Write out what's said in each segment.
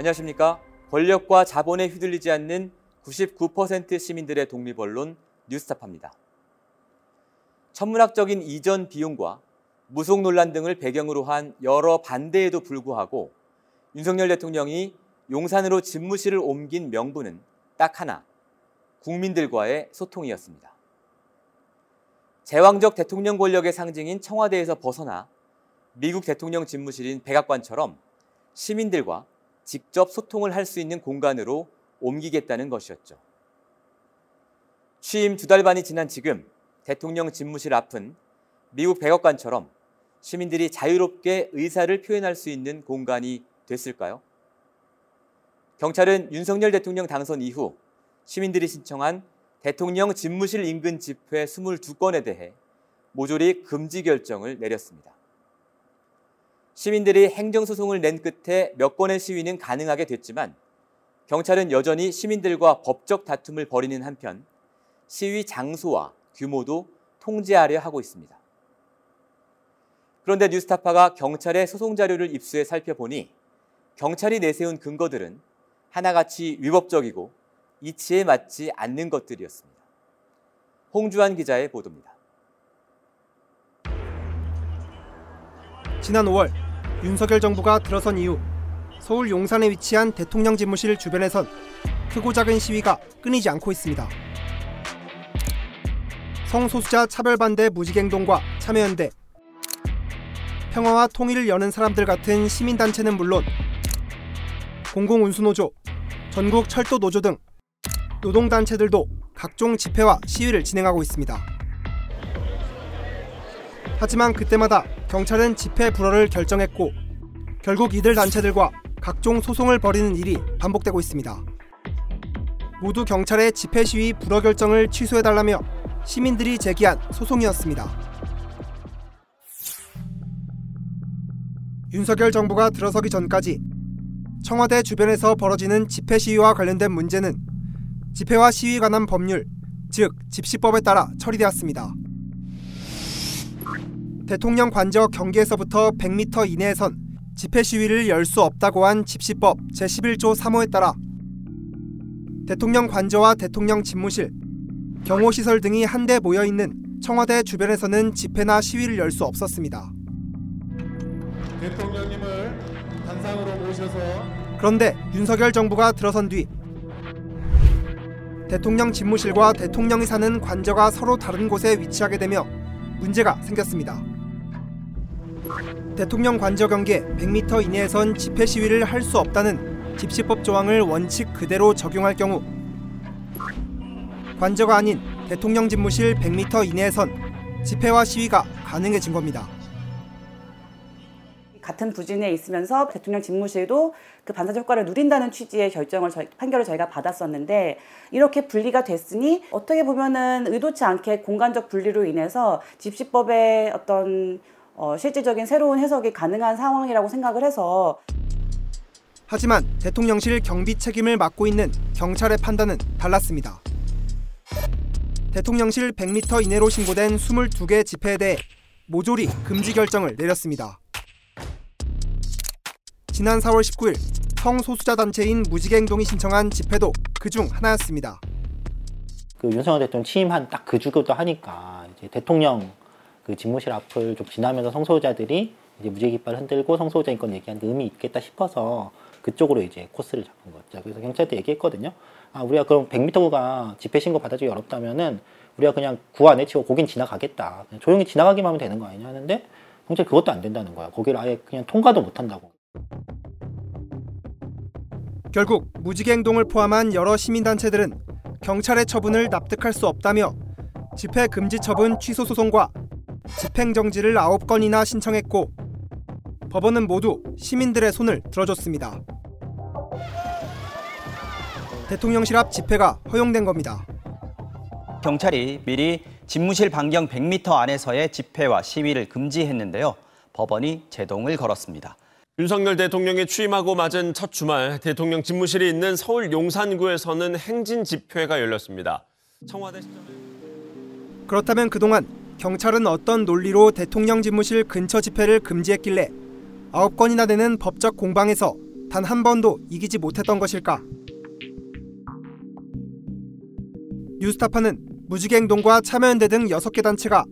안녕하십니까. 권력과 자본에 휘둘리지 않는 99% 시민들의 독립 언론 뉴스타파입니다. 천문학적인 이전 비용과 무속 논란 등을 배경으로 한 여러 반대에도 불구하고 윤석열 대통령이 용산으로 집무실을 옮긴 명분은 딱 하나, 국민들과의 소통이었습니다. 제왕적 대통령 권력의 상징인 청와대에서 벗어나 미국 대통령 집무실인 백악관처럼 시민들과 직접 소통을 할 수 있는 공간으로 옮기겠다는 것이었죠. 취임 두 달 반이 지난 지금 대통령 집무실 앞은 미국 백악관처럼 시민들이 자유롭게 의사를 표현할 수 있는 공간이 됐을까요? 경찰은 윤석열 대통령 당선 이후 시민들이 신청한 대통령 집무실 인근 집회 22건에 대해 모조리 금지 결정을 내렸습니다. 시민들이 행정소송을 낸 끝에 몇 건의 시위는 가능하게 됐지만 경찰은 여전히 시민들과 법적 다툼을 벌이는 한편 시위 장소와 규모도 통제하려 하고 있습니다. 그런데 뉴스타파가 경찰의 소송 자료를 입수해 살펴보니 경찰이 내세운 근거들은 하나같이 위법적이고 이치에 맞지 않는 것들이었습니다. 홍주환 기자의 보도입니다. 지난 5월 윤석열 정부가 들어선 이후 서울 용산에 위치한 대통령 집무실 주변에선 크고 작은 시위가 끊이지 않고 있습니다. 성소수자 차별반대 무직행동과 참여연대, 평화와 통일을 여는 사람들 같은 시민단체는 물론 공공운수노조, 전국 철도노조 등 노동단체들도 각종 집회와 시위를 진행하고 있습니다. 하지만 그때마다 경찰은 집회 불허를 결정했고 결국 이들 단체들과 각종 소송을 벌이는 일이 반복되고 있습니다. 모두 경찰의 집회 시위 불허 결정을 취소해달라며 시민들이 제기한 소송이었습니다. 윤석열 정부가 들어서기 전까지 청와대 주변에서 벌어지는 집회 시위와 관련된 문제는 집회와 시위 관한 법률, 즉 집시법에 따라 처리되었습니다. 대통령 관저 경계에서부터 100m 이내에선 집회 시위를 열 수 없다고 한 집시법 제11조 3호에 따라 대통령 관저와 대통령 집무실, 경호시설 등이 한데 모여 있는 청와대 주변에서는 집회나 시위를 열 수 없었습니다. 대통령님을 단상으로 모셔서 그런데 윤석열 정부가 들어선 뒤 대통령 집무실과 대통령이 사는 관저가 서로 다른 곳에 위치하게 되며 문제가 생겼습니다. 대통령 관저 경계 100m 이내에선 집회 시위를 할 수 없다는 집시법 조항을 원칙 그대로 적용할 경우 관저가 아닌 대통령 집무실 100m 이내에선 집회와 시위가 가능해진 겁니다. 같은 부진에 있으면서 대통령 집무실도 그 반사적 효과를 누린다는 취지의 결정을 저희, 판결을 저희가 받았었는데 이렇게 분리가 됐으니 어떻게 보면은 의도치 않게 공간적 분리로 인해서 집시법의 어떤 어, 실질적인 새로운 해석이 가능한 상황이라고 생각을 해서 하지만 대통령실 경비 책임을 맡고 있는 경찰의 판단은 달랐습니다. 대통령실 100m 이내로 신고된 22개 집회에 대해 모조리 금지 결정을 내렸습니다. 지난 4월 19일 성소수자 단체인 무지개행동이 신청한 집회도 그 중 하나였습니다. 그 윤석열 대통령 취임한 딱 그 주기도 하니까 이제 대통령 그 집무실 앞을 좀 지나면서 성소수자들이 이제 무죄 깃발 흔들고 성소수자 인권 얘기하는 의미 있겠다 싶어서 그쪽으로 이제 코스를 잡은 거죠. 그래서 경찰한테 얘기했거든요. 아, 우리가 그럼 100m가 집회 신고 받아주기 어렵다면은 우리가 그냥 구안 내치고 거긴 지나가겠다. 조용히 지나가기만 하면 되는 거 아니냐 하는데 경찰 그것도 안 된다는 거야. 거기를 아예 그냥 통과도 못 한다고. 결국 무지개 행동을 포함한 여러 시민 단체들은 경찰의 처분을 납득할 수 없다며 집회 금지 처분 취소 소송과 집행정지를 9건이나 신청했고 법원은 모두 시민들의 손을 들어줬습니다. 대통령실 앞 집회가 허용된 겁니다. 경찰이 미리 집무실 반경 100m 안에서의 집회와 시위를 금지했는데요. 법원이 제동을 걸었습니다. 윤석열 대통령이 취임하고 맞은 첫 주말 대통령 집무실이 있는 서울 용산구에서는 행진 집회가 열렸습니다. 청와대 시점에... 그렇다면 그동안 경찰은 어떤 논리로 대통령 집무실 근처 집회를 금지했길래 9건이나 되는 법적 공방에서 단 한 번도 이기지 못했던 것일까? 뉴스타파는 무지개행동과 참여연대 등 6개 단체가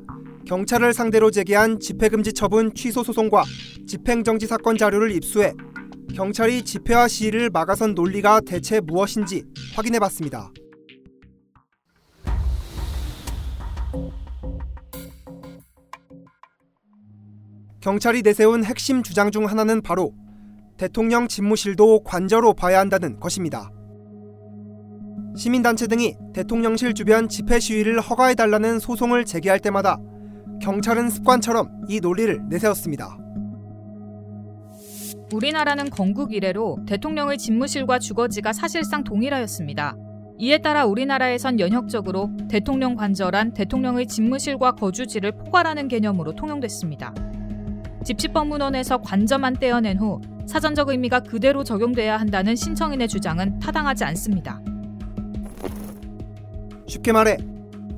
경찰을 상대로 제기한 집회금지 처분 취소 소송과 집행정지 사건 자료를 입수해 경찰이 집회와 시위를 막아선 논리가 대체 무엇인지 확인해 봤습니다. 경찰이 내세운 핵심 주장 중 하나는 바로 대통령 집무실도 관저로 봐야 한다는 것입니다. 시민단체 등이 대통령실 주변 집회 시위를 허가해달라는 소송을 제기할 때마다 경찰은 습관처럼 이 논리를 내세웠습니다. 우리나라는 건국 이래로 대통령의 집무실과 주거지가 사실상 동일하였습니다. 이에 따라 우리나라에선 연역적으로 대통령 관저란 대통령의 집무실과 거주지를 포괄하는 개념으로 통용됐습니다. 집시법문원에서 관저만 떼어낸 후 사전적 의미가 그대로 적용돼야 한다는 신청인의 주장은 타당하지 않습니다. 쉽게 말해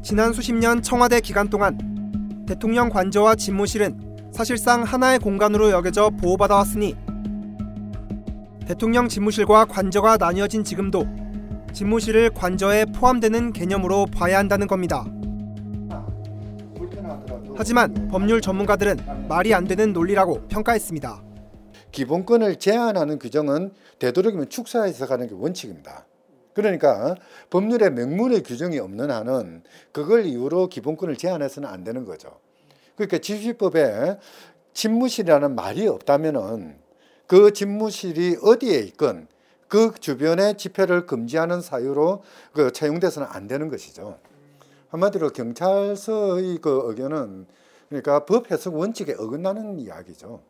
지난 수십 년 청와대 기간 동안 대통령 관저와 집무실은 사실상 하나의 공간으로 여겨져 보호받아 왔으니 대통령 집무실과 관저가 나뉘어진 지금도 집무실을 관저에 포함되는 개념으로 봐야 한다는 겁니다. 하지만 법률 전문가들은 말이 안 되는 논리라고 평가했습니다. 기본권을 제한하는 규정은 되도록이면 축소해서 가는 게 원칙입니다. 그러니까 법률에 명문의 규정이 없는 한은 그걸 이유로 기본권을 제한해서는 안 되는 거죠. 그러니까 집시법에 집무실이라는 말이 없다면은 그 집무실이 어디에 있건 그 주변에 집회를 금지하는 사유로 그 채용돼서는 안 되는 것이죠. 한마디로 경찰서의 그 의견은 그러니까 법 해석 원칙에 어긋나는 이야기죠.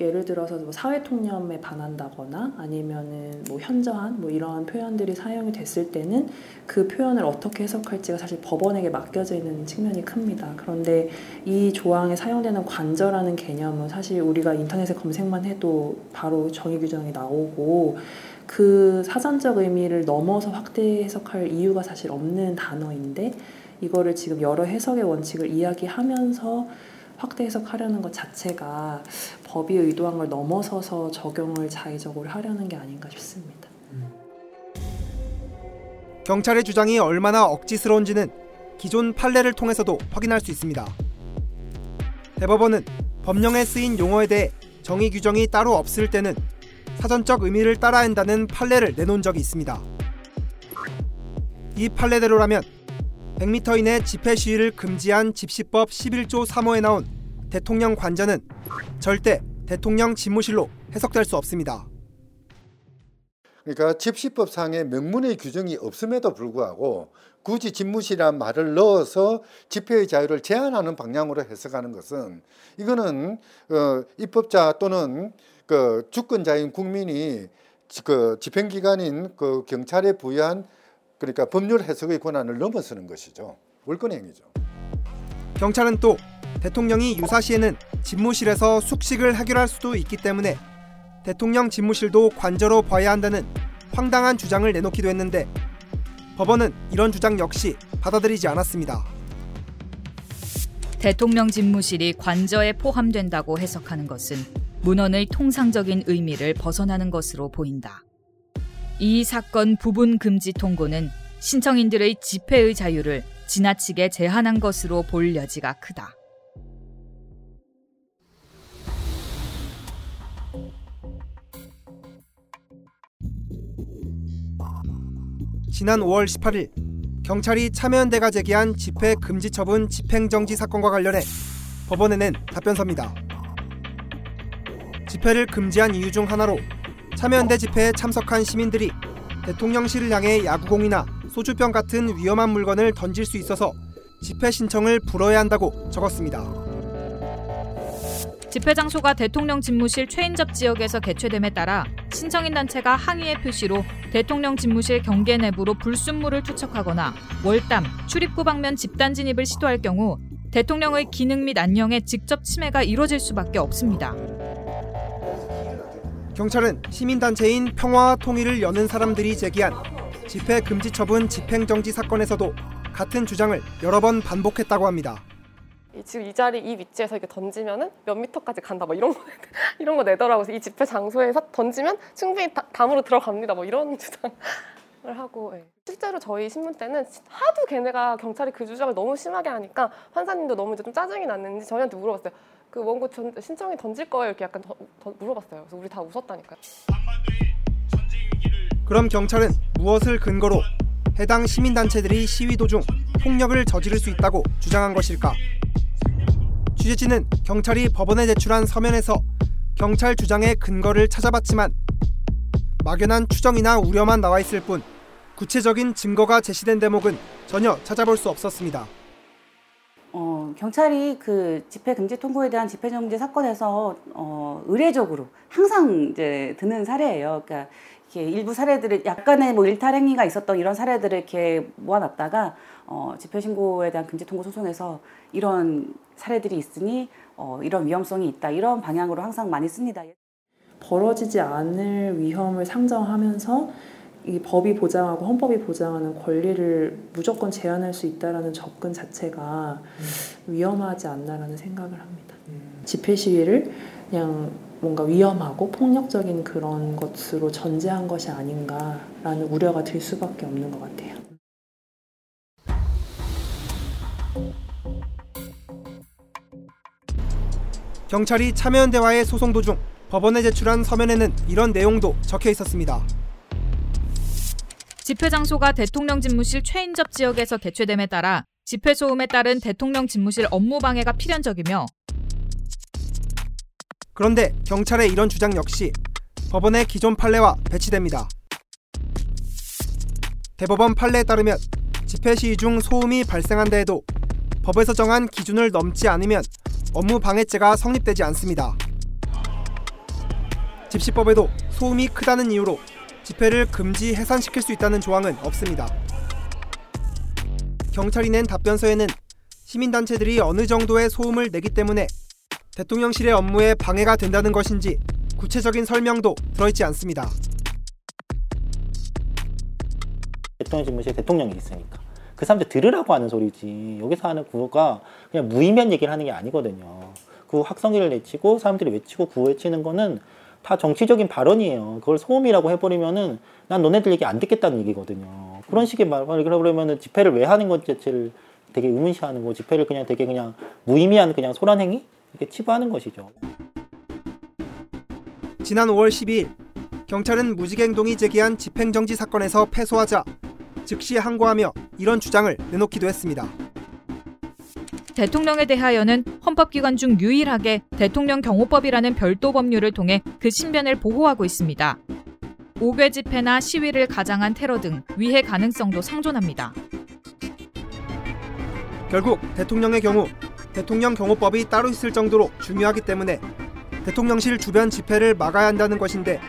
예를 들어서 뭐 사회 통념에 반한다거나 아니면은 뭐 현저한 뭐 이러한 표현들이 사용이 됐을 때는 그 표현을 어떻게 해석할지가 사실 법원에게 맡겨져 있는 측면이 큽니다. 그런데 이 조항에 사용되는 관저라는 개념은 사실 우리가 인터넷에 검색만 해도 바로 정의 규정이 나오고 그 사전적 의미를 넘어서 확대 해석할 이유가 사실 없는 단어인데 이거를 지금 여러 해석의 원칙을 이야기하면서 확대 해석하려는 것 자체가 법이 의도한 걸 넘어서서 적용을 자의적으로 하려는 게 아닌가 싶습니다. 경찰의 주장이 얼마나 억지스러운지는 기존 판례를 통해서도 확인할 수 있습니다. 대법원은 법령에 쓰인 용어에 대해 정의 규정이 따로 없을 때는 사전적 의미를 따라야 한다는 판례를 내놓은 적이 있습니다. 이 판례대로라면 100m 이내 집회 시위를 금지한 집시법 11조 3호에 나온 대통령 관저는 절대 대통령 집무실로 해석될 수 없습니다. 그러니까 집시법상의 명문의 규정이 없음에도 불구하고 굳이 집무실이라는 말을 넣어서 집회의 자유를 제한하는 방향으로 해석하는 것은 이거는 어, 입법자 또는 그 주권자인 국민이 그 집행기관인 그 경찰에 부여한 그러니까 법률 해석의 권한을 넘어서는 것이죠. 월권 행위죠. 경찰은 또 대통령이 유사시에는 집무실에서 숙식을 해결할 수도 있기 때문에 대통령 집무실도 관저로 봐야 한다는 황당한 주장을 내놓기도 했는데 법원은 이런 주장 역시 받아들이지 않았습니다. 대통령 집무실이 관저에 포함된다고 해석하는 것은 문헌의 통상적인 의미를 벗어나는 것으로 보인다. 이 사건 부분 금지 통고는 신청인들의 집회의 자유를 지나치게 제한한 것으로 볼 여지가 크다. 지난 5월 18일 경찰이 참여연대가 제기한 집회 금지 처분 집행정지 사건과 관련해 법원에 낸 답변서입니다. 집회를 금지한 이유 중 하나로 참여연대 집회에 참석한 시민들이 대통령실을 향해 야구공이나 소주병 같은 위험한 물건을 던질 수 있어서 집회 신청을 불어야 한다고 적었습니다. 집회 장소가 대통령 집무실 최인접 지역에서 개최됨에 따라 신청인 단체가 항의의 표시로 대통령 집무실 경계 내부로 불순물을 투척하거나 월담, 출입구 방면 집단 진입을 시도할 경우 대통령의 기능 및 안녕에 직접 침해가 이뤄질 수밖에 없습니다. 경찰은 시민단체인 평화와 통일을 여는 사람들이 제기한 집회 금지 처분 집행정지 사건에서도 같은 주장을 여러 번 반복했다고 합니다. 이- 지금 이 자리 이 위치에서 이렇게 던지면은 몇 미터까지 간다 뭐 이런 거 이런 거 내더라고요. 이 집회 장소에서 던지면 충분히 다- 담으로 들어갑니다. 뭐 이런 주장을 하고 예. 실제로 저희 신문 때는 하도 걔네가 경찰이 그 주장을 너무 심하게 하니까 판사님도 너무 좀 짜증이 났는지 저희한테 물어봤어요. 그 원고 전- 신청이 던질 거예요 이렇게 약간 더, 더 물어봤어요. 그래서 우리 다 웃었다니까요. 그럼 경찰은 무엇을 근거로 해당 시민단체들이 시위 도중 폭력을 저지를 수 있다고 주장한 것일까? 취재진은 경찰이 법원에 제출한 서면에서 경찰 주장의 근거를 찾아봤지만 막연한 추정이나 우려만 나와 있을 뿐 구체적인 증거가 제시된 대목은 전혀 찾아볼 수 없었습니다. 어, 경찰이 그 집회 금지 통보에 대한 집회 정지 사건에서 어, 의례적으로 항상 이제 드는 사례예요. 그러니까 이렇게 일부 사례들을 약간의 뭐 일탈 행위가 있었던 이런 사례들을 이렇게 모아놨다가 어, 집회 신고에 대한 금지 통보 소송에서 이런 사례들이 있으니 어, 이런 위험성이 있다 이런 방향으로 항상 많이 씁니다. 벌어지지 않을 위험을 상정하면서 이 법이 보장하고 헌법이 보장하는 권리를 무조건 제한할 수 있다라는 접근 자체가 위험하지 않나라는 생각을 합니다. 집회 시위를 그냥 뭔가 위험하고 폭력적인 그런 것으로 전제한 것이 아닌가라는 우려가 들 수밖에 없는 것 같아요. 경찰이 참여연대와의 소송 도중 법원에 제출한 서면에는 이런 내용도 적혀 있었습니다. 집회 장소가 대통령 집무실 최인접 지역에서 개최됨에 따라 집회 소음에 따른 대통령 집무실 업무 방해가 필연적이며 그런데 경찰의 이런 주장 역시 법원의 기존 판례와 배치됩니다. 대법원 판례에 따르면 집회 시위 중 소음이 발생한다 해도 법에서 정한 기준을 넘지 않으면 업무 방해죄가 성립되지 않습니다. 집시법에도 소음이 크다는 이유로 집회를 금지 해산시킬 수 있다는 조항은 없습니다. 경찰이 낸 답변서에는 시민단체들이 어느 정도의 소음을 내기 때문에 대통령실의 업무에 방해가 된다는 것인지 구체적인 설명도 들어있지 않습니다. 대통령 집무실에 대통령이 있으니까 그 사람들 들으라고 하는 소리지 여기서 하는 구호가 그냥 무의미한 얘기를 하는 게 아니거든요. 그 확성기를 내치고 사람들이 외치고 구호 외치는 거는 다 정치적인 발언이에요. 그걸 소음이라고 해버리면은 난 너네들 얘기 안 듣겠다는 얘기거든요. 그런 식의 말을 그러면은 집회를 왜 하는 것 자체를 되게 의문시하는 거, 집회를 그냥 되게 그냥 무의미한 그냥 소란 행위 이렇게 치부하는 것이죠. 지난 5월 12일 경찰은 무직행동이 제기한 집행정지 사건에서 패소하자 즉시 항고하며 이런 주장을 내놓기도 했습니다. 대통령에 대하여는 헌법기관 중 유일하게 대통령 경호법이라는 별도 법률을 통해 그 신변을 보호하고 있습니다. 옥외 집회나 시위를 가장한 테러 등 위해 가능성도 상존합니다. 결국 대통령의 경우 대통령 경호법이 따로 있을 정도로 중요하기 때문에 대통령실 주변 집회를 막아야 한다는 것인데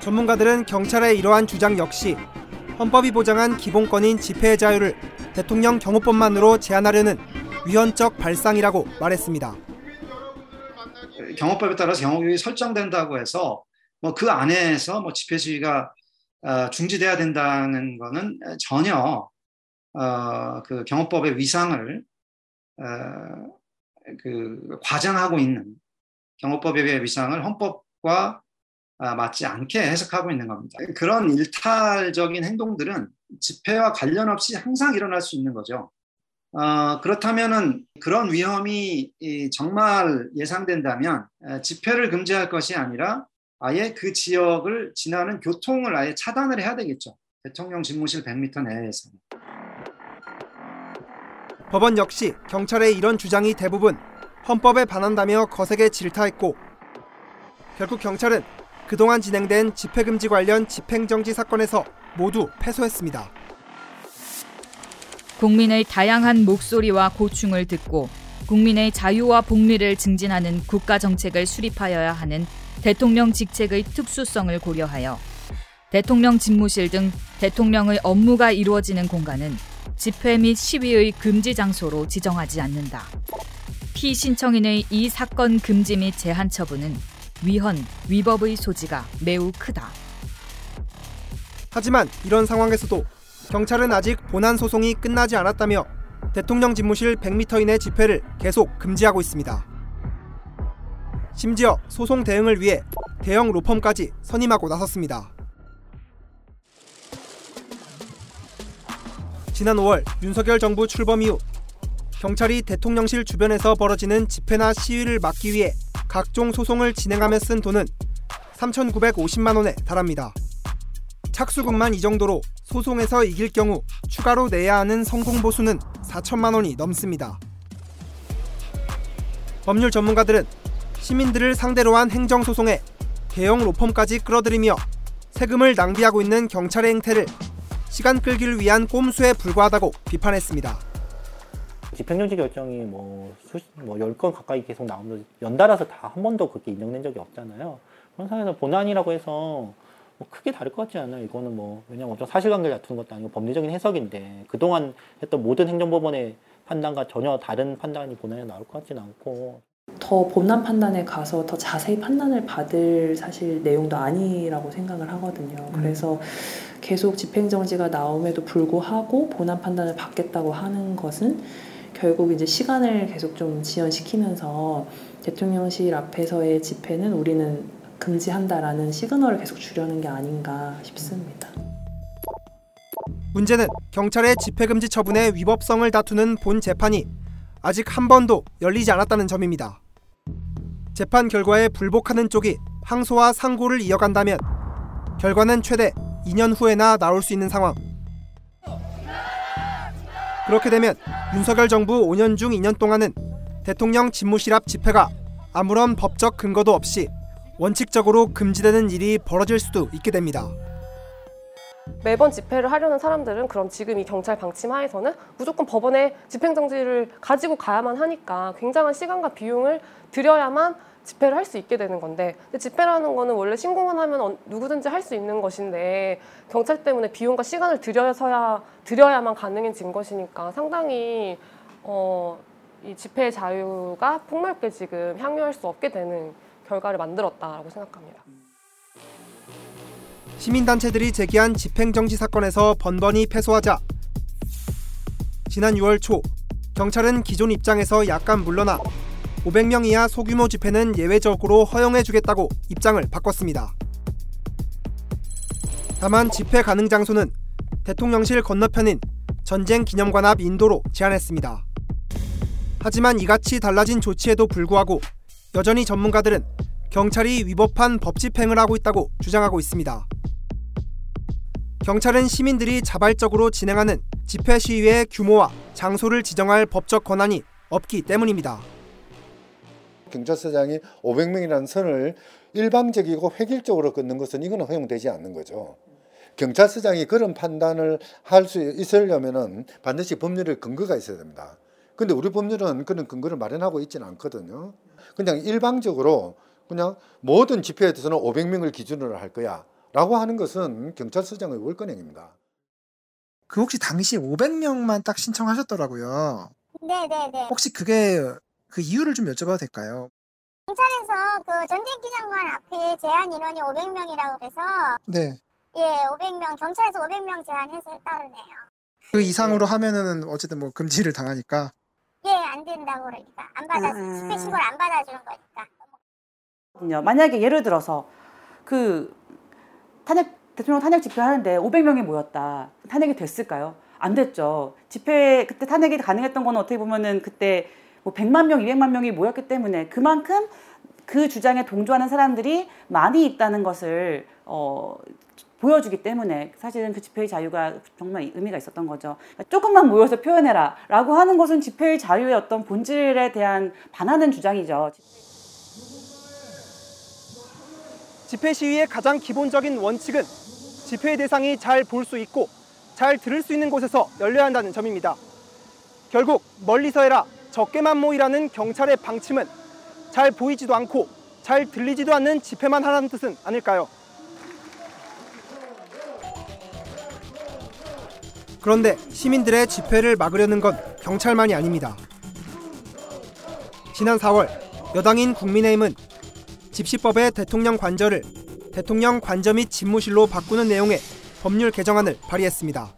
전문가들은 경찰의 이러한 주장 역시 헌법이 보장한 기본권인 집회의 자유를 대통령 경호법만으로 제한하려는 위헌적 발상이라고 말했습니다. 경호법에 따라서 경호규칙이 설정된다고 해서 뭐 그 안에서 뭐 집회 시위가 어, 중지돼야 된다는 것은 전혀 어, 그 경호법의 위상을 어, 그 과장하고 있는 경호법의 위상을 헌법과 아, 맞지 않게 해석하고 있는 겁니다. 그런 일탈적인 행동들은 집회와 관련 없이 항상 일어날 수 있는 거죠. 어, 그렇다면은 그런 위험이 이, 정말 예상된다면 에, 집회를 금지할 것이 아니라 아예 그 지역을 지나는 교통을 아예 차단을 해야 되겠죠. 대통령 집무실 100m 내에서. 법원 역시 경찰의 이런 주장이 대부분 헌법에 반한다며 거세게 질타했고 결국 경찰은 그동안 진행된 집회 금지 관련 집행정지 사건에서 모두 패소했습니다. 국민의 다양한 목소리와 고충을 듣고 국민의 자유와 복리를 증진하는 국가 정책을 수립하여야 하는 대통령 직책의 특수성을 고려하여 대통령 집무실 등 대통령의 업무가 이루어지는 공간은 집회 및 시위의 금지 장소로 지정하지 않는다. 피신청인의 이 사건 금지 및 제한 처분은 위헌, 위법의 소지가 매우 크다. 하지만 이런 상황에서도 경찰은 아직 본안 소송이 끝나지 않았다며 대통령 집무실 100m 이내 집회를 계속 금지하고 있습니다. 심지어 소송 대응을 위해 대형 로펌까지 선임하고 나섰습니다. 지난 5월 윤석열 정부 출범 이후 경찰이 대통령실 주변에서 벌어지는 집회나 시위를 막기 위해 각종 소송을 진행하며 쓴 돈은 3,950만 원에 달합니다. 착수금만 이 정도로 소송에서 이길 경우 추가로 내야 하는 성공 보수는 4천만 원이 넘습니다. 법률 전문가들은 시민들을 상대로 한 행정소송에 대형 로펌까지 끌어들이며 세금을 낭비하고 있는 경찰의 행태를 시간 끌기를 위한 꼼수에 불과하다고 비판했습니다. 집행정지 결정이 뭐뭐 10건 가까이 계속 나오면서 연달아서 다 한 번도 그렇게 인정된 적이 없잖아요. 그런 상황에서 본안이라고 해서 뭐 크게 다를 것 같지 않아요. 이거는 뭐, 왜냐면 엄청 사실관계를 다투는 것도 아니고 법리적인 해석인데, 그동안 했던 모든 행정법원의 판단과 전혀 다른 판단이 본안에 나올 것 같지는 않고. 더 본안 판단에 가서 더 자세히 판단을 받을 사실 내용도 아니라고 생각을 하거든요. 그래서 계속 집행정지가 나옴에도 불구하고 본안 판단을 받겠다고 하는 것은 결국 이제 시간을 계속 좀 지연시키면서 대통령실 앞에서의 집회는 우리는 금지한다라는 시그널을 계속 주려는 게 아닌가 싶습니다. 문제는 경찰의 집회금지 처분의 위법성을 다투는 본 재판이 아직 한 번도 열리지 않았다는 점입니다. 재판 결과에 불복하는 쪽이 항소와 상고를 이어간다면 결과는 최대 2년 후에나 나올 수 있는 상황. 그렇게 되면 윤석열 정부 5년 중 2년 동안은 대통령 집무실 앞 집회가 아무런 법적 근거도 없이 원칙적으로 금지되는 일이 벌어질 수도 있게 됩니다. 매번 집회를 하려는 사람들은 그럼 지금 이 경찰 방침 하에서는 무조건 법원에 집행정지를 가지고 가야만 하니까 굉장한 시간과 비용을 들여야만 집회를 할 수 있게 되는 건데 집회라는 거는 원래 신고만 하면 어- 누구든지 할 수 있는 것인데 경찰 때문에 비용과 시간을 들여서야 들여야만 가능해진 것이니까 상당히 어, 이 집회 자유가 폭넓게 지금 향유할 수 없게 되는 결과를 만들었다라고 생각합니다. 시민단체들이 제기한 집행정지 사건에서 번번이 패소하자 지난 6월 초 경찰은 기존 입장에서 약간 물러나 500명 이하 소규모 집회는 예외적으로 허용해주겠다고 입장을 바꿨습니다. 다만 집회 가능 장소는 대통령실 건너편인 전쟁 기념관 앞 인도로 제한했습니다. 하지만 이같이 달라진 조치에도 불구하고 여전히 전문가들은 경찰이 위법한 법 집행을 하고 있다고 주장하고 있습니다. 경찰은 시민들이 자발적으로 진행하는 집회 시위의 규모와 장소를 지정할 법적 권한이 없기 때문입니다. 경찰서장이 500명이라는 선을 일방적이고 획일적으로 끊는 것은 이거는 허용되지 않는 거죠. 경찰서장이 그런 판단을 할 수 있으려면은 반드시 법률의 근거가 있어야 됩니다. 근데 우리 법률은 그런 근거를 마련하고 있지는 않거든요. 그냥 일방적으로 그냥 모든 집회에 대해서는 500명을 기준으로 할 거야. 라고 하는 것은 경찰서장의 월권행입니다. 그 혹시 당시 500명만 딱 신청하셨더라고요. 네네네. 혹시 그게 그 이유를 좀 여쭤봐도 될까요? 경찰에서 그 전쟁기념관 앞에 제한 인원이 500명이라고 그래서 네. 예 500명 경찰에서 500명 제한해서 따르네요. 그 이상으로 하면은 어쨌든 뭐 금지를 당하니까. 예안 된다고 그러니까 안 받아 집회 신고를 안 받아주는 거니까. 만약에 예를 들어서 그 탄핵 대통령 탄핵 집회 하는데 500명이 모였다. 탄핵이 됐을까요? 안 됐죠. 집회 그때 탄핵이 가능했던 거는 어떻게 보면은 그때 뭐 100만 명, 200만 명이 모였기 때문에 그만큼 그 주장에 동조하는 사람들이 많이 있다는 것을 어, 보여주기 때문에 사실은 그 집회의 자유가 정말 의미가 있었던 거죠. 그러니까 조금만 모여서 표현해라 라고 하는 것은 집회의 자유의 어떤 본질에 대한 반하는 주장이죠. 집회 시위의 가장 기본적인 원칙은 집회 대상이 잘 볼 수 있고 잘 들을 수 있는 곳에서 열려야 한다는 점입니다. 결국 멀리서 해라, 적게만 모이라는 경찰의 방침은 잘 보이지도 않고 잘 들리지도 않는 집회만 하라는 뜻은 아닐까요? 그런데 시민들의 집회를 막으려는 건 경찰만이 아닙니다. 지난 4월 여당인 국민의힘은 집시법의 대통령 관저를 대통령 관저 및 집무실로 바꾸는 내용의 법률 개정안을 발의했습니다.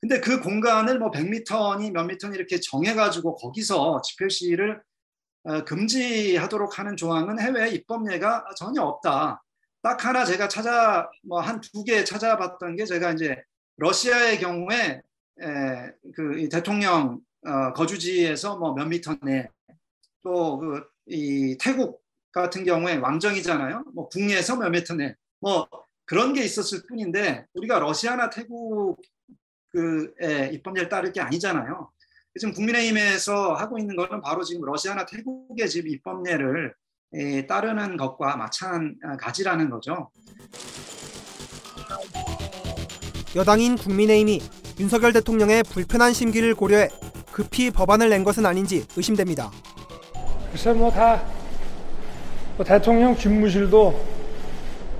근데 그 공간을 뭐 100m니 몇 미터니 이렇게 정해가지고 거기서 집회 시위를 어, 금지하도록 하는 조항은 해외 입법례가 전혀 없다. 딱 하나 제가 찾아 뭐 한 두 개 찾아봤던 게 제가 이제 러시아의 경우에 에, 그이 대통령 어, 거주지에서 뭐 몇 미터 내 또 그 이 태국 같은 경우에 왕정이잖아요. 뭐 북에서 몇 미터 내 뭐 그런 게 있었을 뿐인데 우리가 러시아나 태국 그의 입법례를 따를 게 아니잖아요. 지금 국민의힘에서 하고 있는 거는 바로 지금 러시아나 태국의 지금 입법례를 에, 따르는 것과 마찬가지라는 거죠. 여당인 국민의힘이 윤석열 대통령의 불편한 심기를 고려해 급히 법안을 낸 것은 아닌지 의심됩니다. 글쎄 뭐다 뭐 대통령 집무실도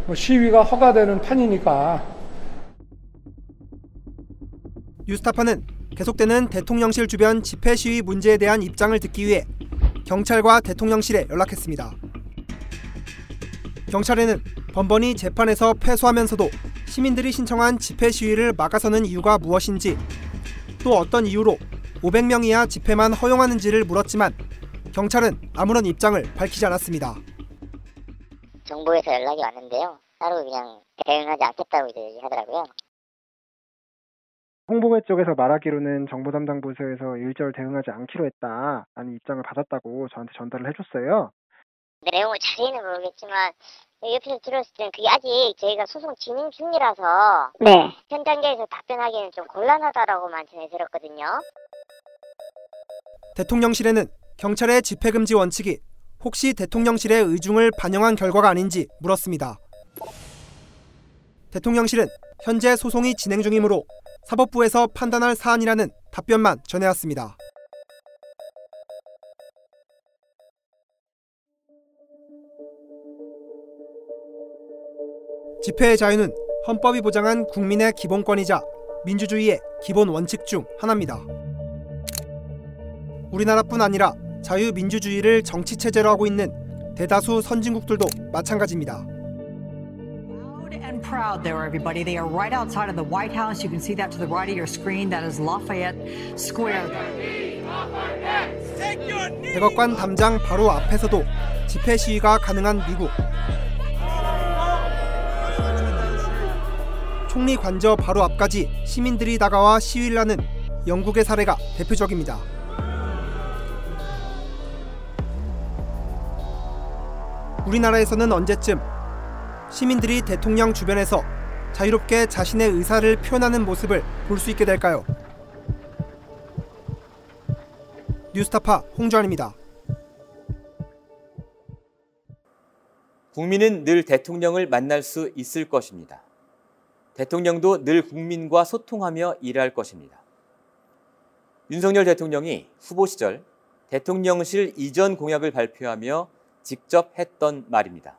뭐 시위가 허가되는 판이니까 뉴스타파는 계속되는 대통령실 주변 집회 시위 문제에 대한 입장을 듣기 위해 경찰과 대통령실에 연락했습니다. 경찰에는 번번이 재판에서 패소하면서도 시민들이 신청한 집회 시위를 막아서는 이유가 무엇인지 또 어떤 이유로 500명 이하 집회만 허용하는지를 물었지만 경찰은 아무런 입장을 밝히지 않았습니다. 정부에서 연락이 왔는데요. 따로 그냥 대응하지 않겠다고 이제 얘기하더라고요. 홍보회 쪽에서 말하기로는 정보 담당 부서에서 일절 대응하지 않기로 했다라는 입장을 받았다고 저한테 전달을 해줬어요. 내용을 자세히는 모르겠지만 옆에서 들었을 때는 그게 아직 저희가 소송 진행 중이라서 네. 현 단계에서 답변하기는 좀 곤란하다라고만 전해 들었거든요. 대통령실에는 경찰의 집회 금지 원칙이 혹시 대통령실의 의중을 반영한 결과가 아닌지 물었습니다. 대통령실은 현재 소송이 진행 중이므로 사법부에서 판단할 사안이라는 답변만 전해왔습니다. 집회의 자유는 헌법이 보장한 국민의 기본권이자 민주주의의 기본 원칙 중 하나입니다. 우리나라뿐 아니라 자유민주주의를 정치 체제로 하고 있는 대다수 선진국들도 마찬가지입니다. proud there, everybody. They are right outside of the White House. You can see that to the right of your screen. That is Lafayette Square. 백악관 담장 바로 앞에서도 집회 시위가 가능한 미국. 총리 관저 바로 앞까지 시민들이 다가와 시위를 하는 영국의 사례가 대표적입니다. 우리나라에서는 언제쯤 시민들이 대통령 주변에서 자유롭게 자신의 의사를 표현하는 모습을 볼 수 있게 될까요? 뉴스타파 홍주환입니다. 국민은 늘 대통령을 만날 수 있을 것입니다. 대통령도 늘 국민과 소통하며 일할 것입니다. 윤석열 대통령이 후보 시절 대통령실 이전 공약을 발표하며 직접 했던 말입니다.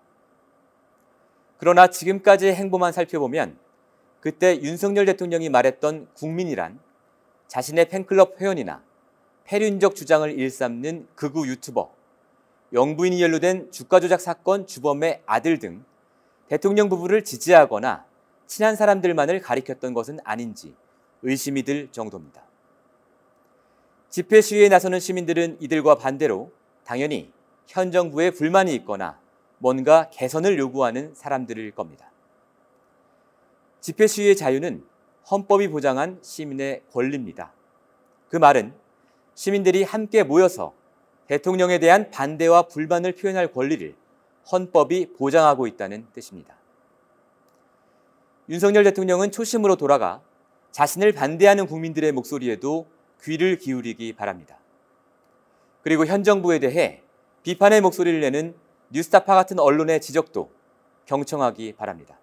그러나 지금까지의 행보만 살펴보면 그때 윤석열 대통령이 말했던 국민이란 자신의 팬클럽 회원이나 폐륜적 주장을 일삼는 극우 유튜버, 영부인이 연루된 주가 조작 사건 주범의 아들 등 대통령 부부를 지지하거나 친한 사람들만을 가리켰던 것은 아닌지 의심이 들 정도입니다. 집회 시위에 나서는 시민들은 이들과 반대로 당연히 현 정부에 불만이 있거나 뭔가 개선을 요구하는 사람들일 겁니다. 집회 시위의 자유는 헌법이 보장한 시민의 권리입니다. 그 말은 시민들이 함께 모여서 대통령에 대한 반대와 불만을 표현할 권리를 헌법이 보장하고 있다는 뜻입니다. 윤석열 대통령은 초심으로 돌아가 자신을 반대하는 국민들의 목소리에도 귀를 기울이기 바랍니다. 그리고 현 정부에 대해 비판의 목소리를 내는 뉴스타파 같은 언론의 지적도 경청하기 바랍니다.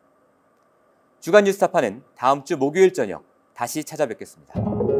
주간 뉴스타파는 다음 주 목요일 저녁 다시 찾아뵙겠습니다.